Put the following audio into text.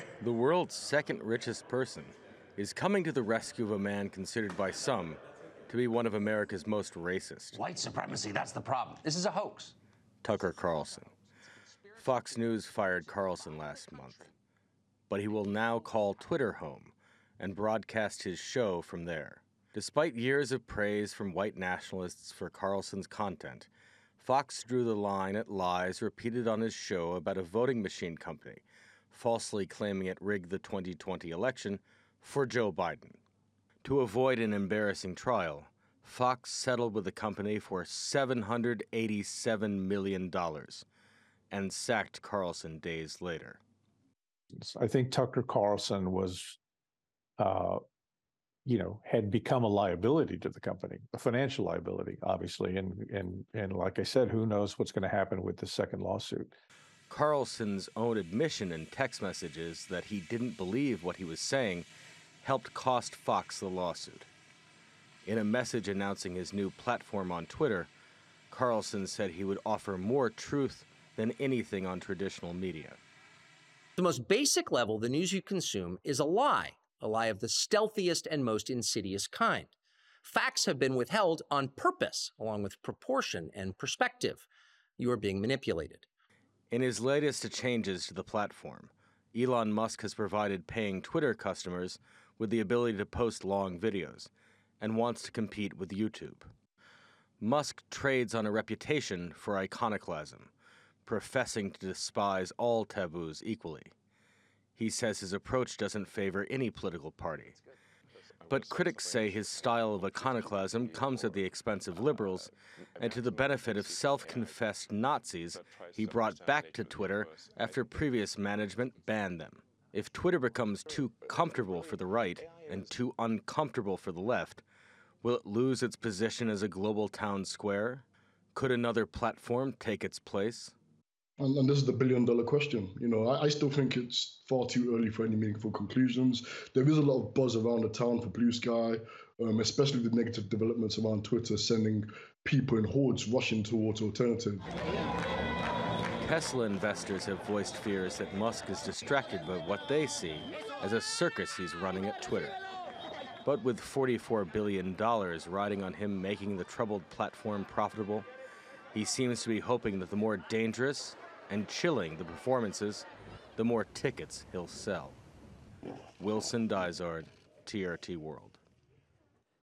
the world's second richest person is coming to the rescue of a man considered by some to be one of America's most racist. White supremacy, that's the problem. This is a hoax. Tucker Carlson. Fox News fired Carlson last month, but he will now call Twitter home and broadcast his show from there. Despite years of praise from white nationalists for Carlson's content, Fox drew the line at lies repeated on his show about a voting machine company, falsely claiming it rigged the 2020 election for Joe Biden. To avoid an embarrassing trial, Fox settled with the company for $787 million and sacked Carlson days later. I think Tucker Carlson was, uh, you know, had become a liability to the company, a financial liability, obviously, and and and like I said, who knows what's going to happen with the second lawsuit. Carlson's own admission in text messages that he didn't believe what he was saying helped cost Fox the lawsuit. In a message announcing his new platform on Twitter, Carlson said he would offer more truth than anything on traditional media. The most basic level, the news you consume is a lie, a lie of the stealthiest and most insidious kind. Facts have been withheld on purpose, along with proportion and perspective. You are being manipulated. In his latest changes to the platform, Elon Musk has provided paying Twitter customers with the ability to post long videos and wants to compete with YouTube. Musk trades on a reputation for iconoclasm professing to despise all taboos equally. He says his approach doesn't favor any political party. But critics say his style of iconoclasm comes at the expense of liberals and to the benefit of self confessed Nazis he brought back to Twitter after previous management banned them. If Twitter becomes too comfortable for the right and too uncomfortable for the left, will it lose its position as a global town square? Could another platform take its place? And, and, this is the billion dollar question. You know, I, I, still think it's far too early for any meaningful conclusions. There is a lot of buzz around the town for Bluesky, um, especially the negative developments around Twitter sending people in hordes rushing towards alternatives. Tesla investors have voiced fears that Musk is distracted by what they see as a circus he's running at Twitter. But with $44 billion riding on him making the troubled platform profitable, he seems to be hoping that the more dangerous and chilling the performances, the more tickets he'll sell. Wilson Dizard, TRT World.